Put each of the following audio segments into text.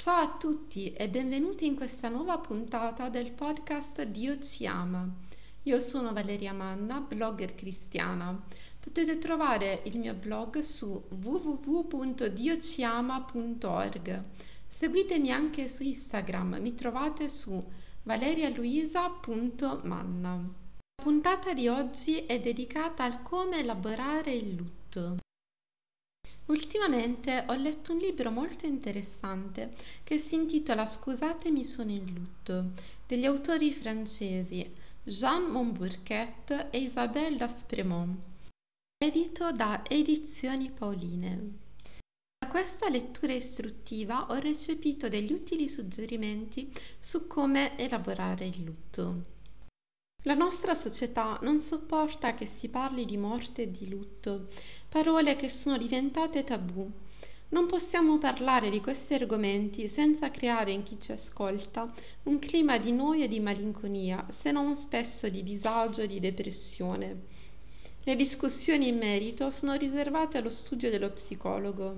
Ciao a tutti e benvenuti in questa nuova puntata del podcast Dio ci ama. Io sono Valeria Manna, blogger cristiana. Potete trovare il mio blog su www.diociama.org. Seguitemi anche su Instagram, mi trovate su valerialuisa.manna. La puntata di oggi è dedicata al come elaborare il lutto. Ultimamente ho letto un libro molto interessante che si intitola Scusatemi sono in lutto, degli autori francesi Jean Montbourquet e Isabelle Daspremont, edito da Edizioni Pauline. Da questa lettura istruttiva ho recepito degli utili suggerimenti su come elaborare il lutto. La nostra società non sopporta che si parli di morte e di lutto, parole che sono diventate tabù. Non possiamo parlare di questi argomenti senza creare in chi ci ascolta un clima di noia e di malinconia, se non spesso di disagio e di depressione. Le discussioni in merito sono riservate allo studio dello psicologo.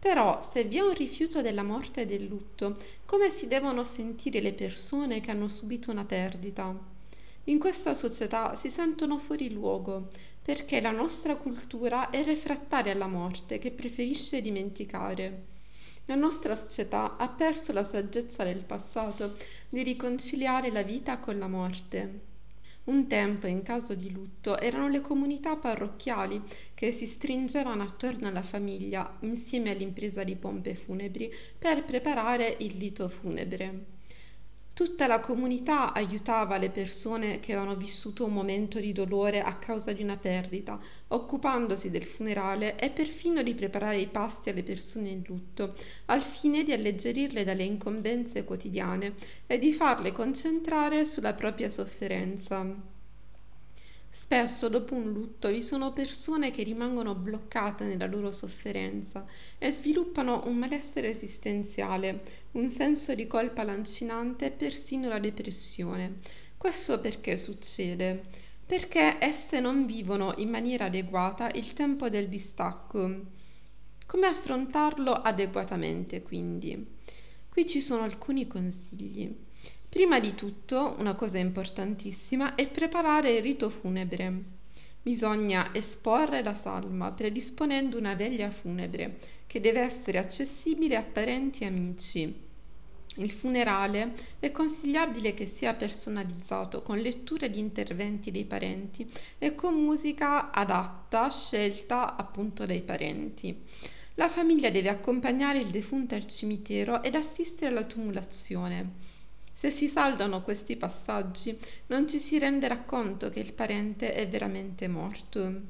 Però, se vi è un rifiuto della morte e del lutto, come si devono sentire le persone che hanno subito una perdita? In questa società si sentono fuori luogo perché la nostra cultura è refrattaria alla morte che preferisce dimenticare. La nostra società ha perso la saggezza del passato di riconciliare la vita con la morte. Un tempo, in caso di lutto, erano le comunità parrocchiali che si stringevano attorno alla famiglia insieme all'impresa di pompe funebri per preparare il lito funebre. Tutta la comunità aiutava le persone che avevano vissuto un momento di dolore a causa di una perdita, occupandosi del funerale e perfino di preparare i pasti alle persone in lutto, al fine di alleggerirle dalle incombenze quotidiane e di farle concentrare sulla propria sofferenza. Spesso dopo un lutto vi sono persone che rimangono bloccate nella loro sofferenza e sviluppano un malessere esistenziale, un senso di colpa lancinante e persino la depressione. Questo perché succede? Perché esse non vivono in maniera adeguata il tempo del distacco. Come affrontarlo adeguatamente, quindi? Qui ci sono alcuni consigli. Prima di tutto, una cosa importantissima è preparare il rito funebre. Bisogna esporre la salma predisponendo una veglia funebre che deve essere accessibile a parenti e amici. Il funerale è consigliabile che sia personalizzato con letture di interventi dei parenti e con musica adatta scelta appunto dai parenti. La famiglia deve accompagnare il defunto al cimitero ed assistere alla tumulazione. Se si saldano questi passaggi, non ci si renderà conto che il parente è veramente morto.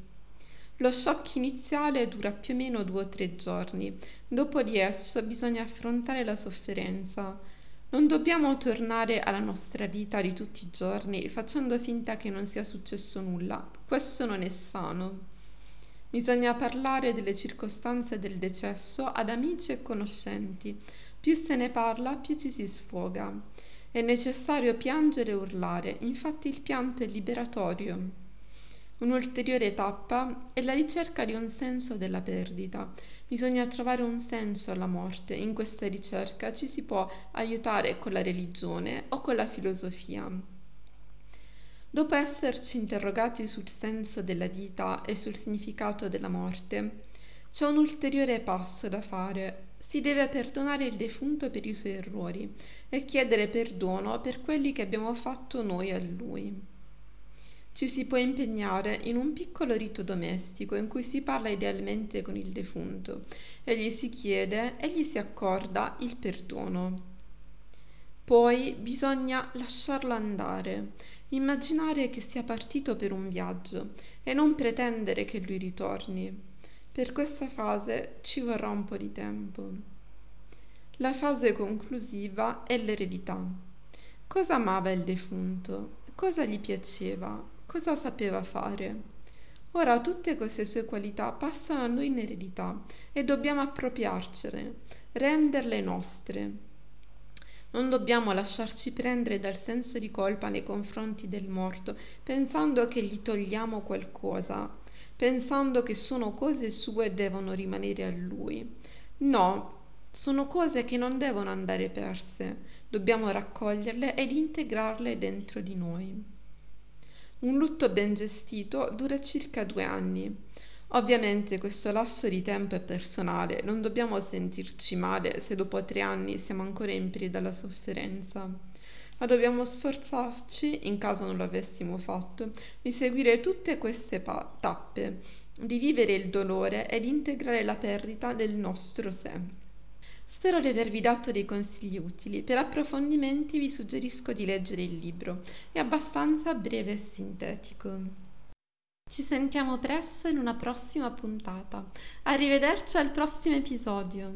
Lo shock iniziale dura più o meno due o tre giorni. Dopo di esso bisogna affrontare la sofferenza. Non dobbiamo tornare alla nostra vita di tutti i giorni facendo finta che non sia successo nulla. Questo non è sano. Bisogna parlare delle circostanze del decesso ad amici e conoscenti. Più se ne parla, più ci si sfoga. È necessario piangere e urlare, infatti il pianto è liberatorio. Un'ulteriore tappa è la ricerca di un senso della perdita. Bisogna trovare un senso alla morte. In questa ricerca ci si può aiutare con la religione o con la filosofia. Dopo esserci interrogati sul senso della vita e sul significato della morte, c'è un ulteriore passo da fare, si deve perdonare il defunto per i suoi errori e chiedere perdono per quelli che abbiamo fatto noi a lui. Ci si può impegnare in un piccolo rito domestico in cui si parla idealmente con il defunto e gli si chiede e gli si accorda il perdono. Poi bisogna lasciarlo andare, immaginare che sia partito per un viaggio e non pretendere che lui ritorni. Per questa fase ci vorrà un po' di tempo. La fase conclusiva è l'eredità. Cosa amava il defunto? Cosa gli piaceva? Cosa sapeva fare? Ora tutte queste sue qualità passano a noi in eredità e dobbiamo appropriarcene, renderle nostre. Non dobbiamo lasciarci prendere dal senso di colpa nei confronti del morto, pensando che gli togliamo qualcosa pensando che sono cose sue e devono rimanere a lui. No, Sono cose che non devono andare perse, dobbiamo raccoglierle ed integrarle dentro di noi. Un lutto ben gestito dura circa due anni. Ovviamente questo lasso di tempo è personale, non dobbiamo sentirci male se dopo tre anni siamo ancora in preda alla sofferenza, ma dobbiamo sforzarci, in caso non lo avessimo fatto, di seguire tutte queste pa- tappe, di vivere il dolore e di integrare la perdita del nostro sé. Spero di avervi dato dei consigli utili. Per approfondimenti vi suggerisco di leggere il libro. È abbastanza breve e sintetico. Ci sentiamo presto in una prossima puntata. Arrivederci al prossimo episodio.